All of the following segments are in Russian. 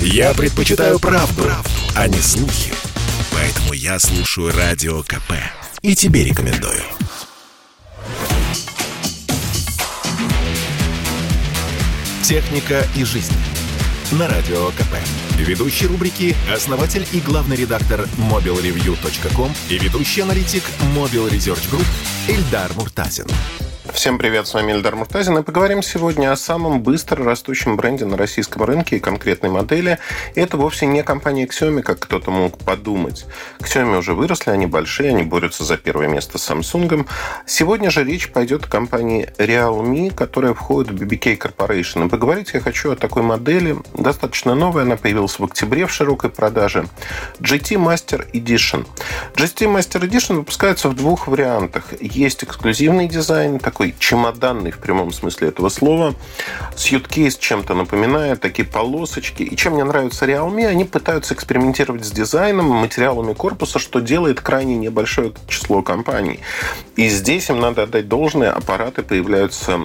Я предпочитаю правду, правду, а не слухи. Поэтому я слушаю Радио КП. И тебе рекомендую. «Техника и жизнь» на Радио КП. Ведущий рубрики – основатель и главный редактор mobilreview.com и ведущий аналитик Mobile Research Group Эльдар Муртазин. Всем привет, с вами Эльдар Муртазин. И поговорим сегодня о самом быстро растущем бренде на российском рынке и конкретной модели. И это вовсе не компания Xiaomi, как кто-то мог подумать. Xiaomi уже выросли, они большие, они борются за первое место с Samsung. Сегодня же речь пойдет о компании Realme, которая входит в BBK Corporation. И поговорить я хочу о такой модели, достаточно новой, она появилась в октябре в широкой продаже. GT Master Edition. GT Master Edition выпускается в двух вариантах. Есть эксклюзивный дизайн, такой такой чемоданный в прямом смысле этого слова. Сьюткейс чем-то напоминает, такие полосочки. И чем мне нравится Realme, они пытаются экспериментировать с дизайном, материалами корпуса, что делает крайне небольшое число компаний. И здесь им надо отдать должное. Аппараты появляются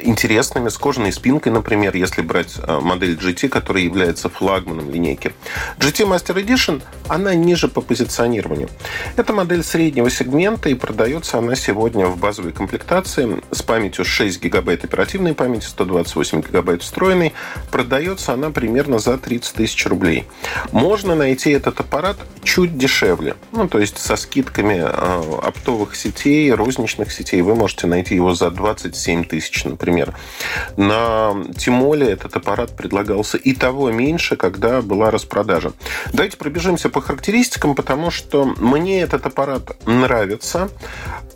интересными, с кожаной спинкой, например, если брать э, модель GT, которая является флагманом линейки. GT Master Edition, она ниже по позиционированию. Это модель среднего сегмента, и продается она сегодня в базовой комплектации версии с памятью 6 гигабайт оперативной памяти, 128 гигабайт встроенной. Продается она примерно за 30 тысяч рублей. Можно найти этот аппарат чуть дешевле. Ну, то есть со скидками э, оптовых сетей, розничных сетей вы можете найти его за 27 тысяч, например. На Тимоле этот аппарат предлагался и того меньше, когда была распродажа. Давайте пробежимся по характеристикам, потому что мне этот аппарат нравится.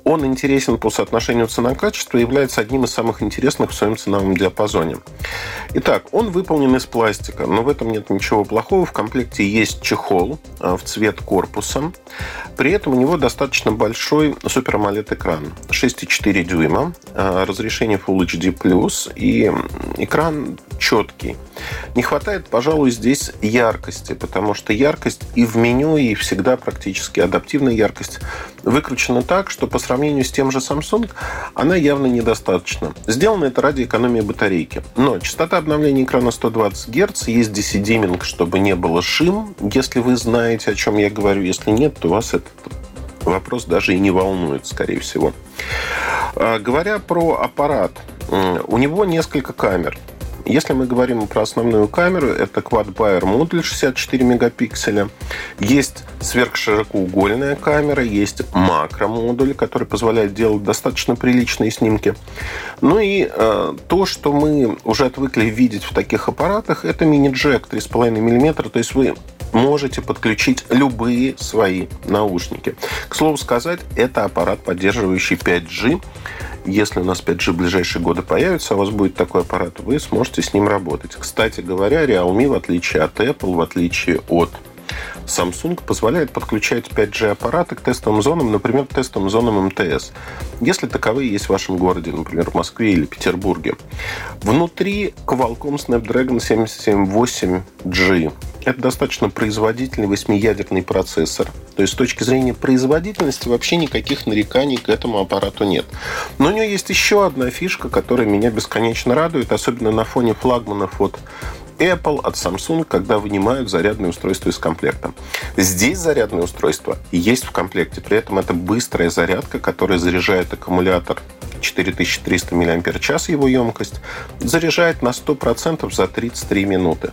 Он интересен по соотношению цена-качество является одним из самых интересных в своем ценовом диапазоне. Итак, он выполнен из пластика, но в этом нет ничего плохого. В комплекте есть чехол а, в цвет корпуса. При этом у него достаточно большой Super AMOLED экран. 6,4 дюйма, а, разрешение Full HD+, и экран четкий. Не хватает, пожалуй, здесь яркости, потому что яркость и в меню, и всегда практически адаптивная яркость выкручена так, что по сравнению с тем же Samsung она явно недостаточна. Сделано это ради экономии батарейки. Но частота обновления экрана 120 Гц, есть DC-диминг, чтобы не было шим, если вы знаете, о чем я говорю. Если нет, то вас этот вопрос даже и не волнует, скорее всего. А, говоря про аппарат, у него несколько камер. Если мы говорим про основную камеру, это Quad-Bayer модуль 64 мегапикселя. Есть сверхширокоугольная камера, есть макро-модуль, который позволяет делать достаточно приличные снимки. Ну и э, то, что мы уже отвыкли видеть в таких аппаратах, это мини-джек 3,5 мм. То есть вы можете подключить любые свои наушники. К слову сказать, это аппарат, поддерживающий 5G. Если у нас 5G в ближайшие годы появится, у вас будет такой аппарат, вы сможете с ним работать. Кстати говоря, Realme, в отличие от Apple, в отличие от Samsung позволяет подключать 5G аппараты к тестовым зонам, например, тестовым зонам МТС, если таковые есть в вашем городе, например, в Москве или Петербурге. Внутри Qualcomm Snapdragon 778G это достаточно производительный восьмиядерный процессор. То есть с точки зрения производительности вообще никаких нареканий к этому аппарату нет. Но у него есть еще одна фишка, которая меня бесконечно радует, особенно на фоне флагманов от Apple, от Samsung, когда вынимают зарядное устройство из комплекта. Здесь зарядное устройство есть в комплекте. При этом это быстрая зарядка, которая заряжает аккумулятор 4300 мАч его емкость, заряжает на 100% за 33 минуты.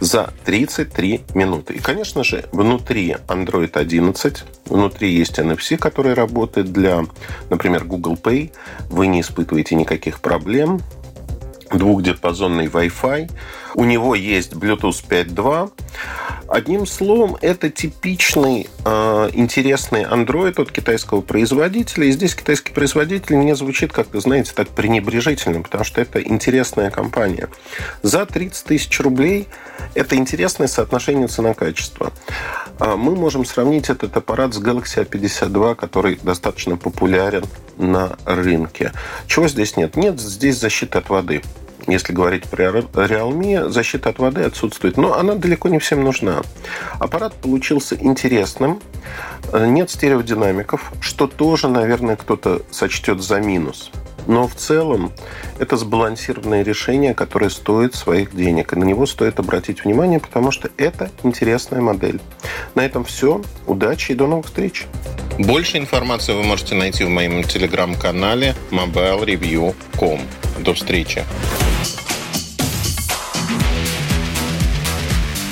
За 33 минуты. И, конечно же, внутри Android 11, внутри есть NFC, который работает для, например, Google Pay. Вы не испытываете никаких проблем двухдиапазонный Wi-Fi. У него есть Bluetooth 5.2. Одним словом, это типичный э, интересный Android от китайского производителя. И здесь китайский производитель не звучит как-то, знаете, так пренебрежительно, потому что это интересная компания. За 30 тысяч рублей это интересное соотношение цена-качество. А мы можем сравнить этот аппарат с Galaxy A52, который достаточно популярен на рынке. Чего здесь нет? Нет здесь защиты от воды если говорить про Realme, защита от воды отсутствует. Но она далеко не всем нужна. Аппарат получился интересным. Нет стереодинамиков, что тоже, наверное, кто-то сочтет за минус. Но в целом это сбалансированное решение, которое стоит своих денег. И на него стоит обратить внимание, потому что это интересная модель. На этом все. Удачи и до новых встреч. Больше информации вы можете найти в моем телеграм-канале mobilereview.com. До встречи.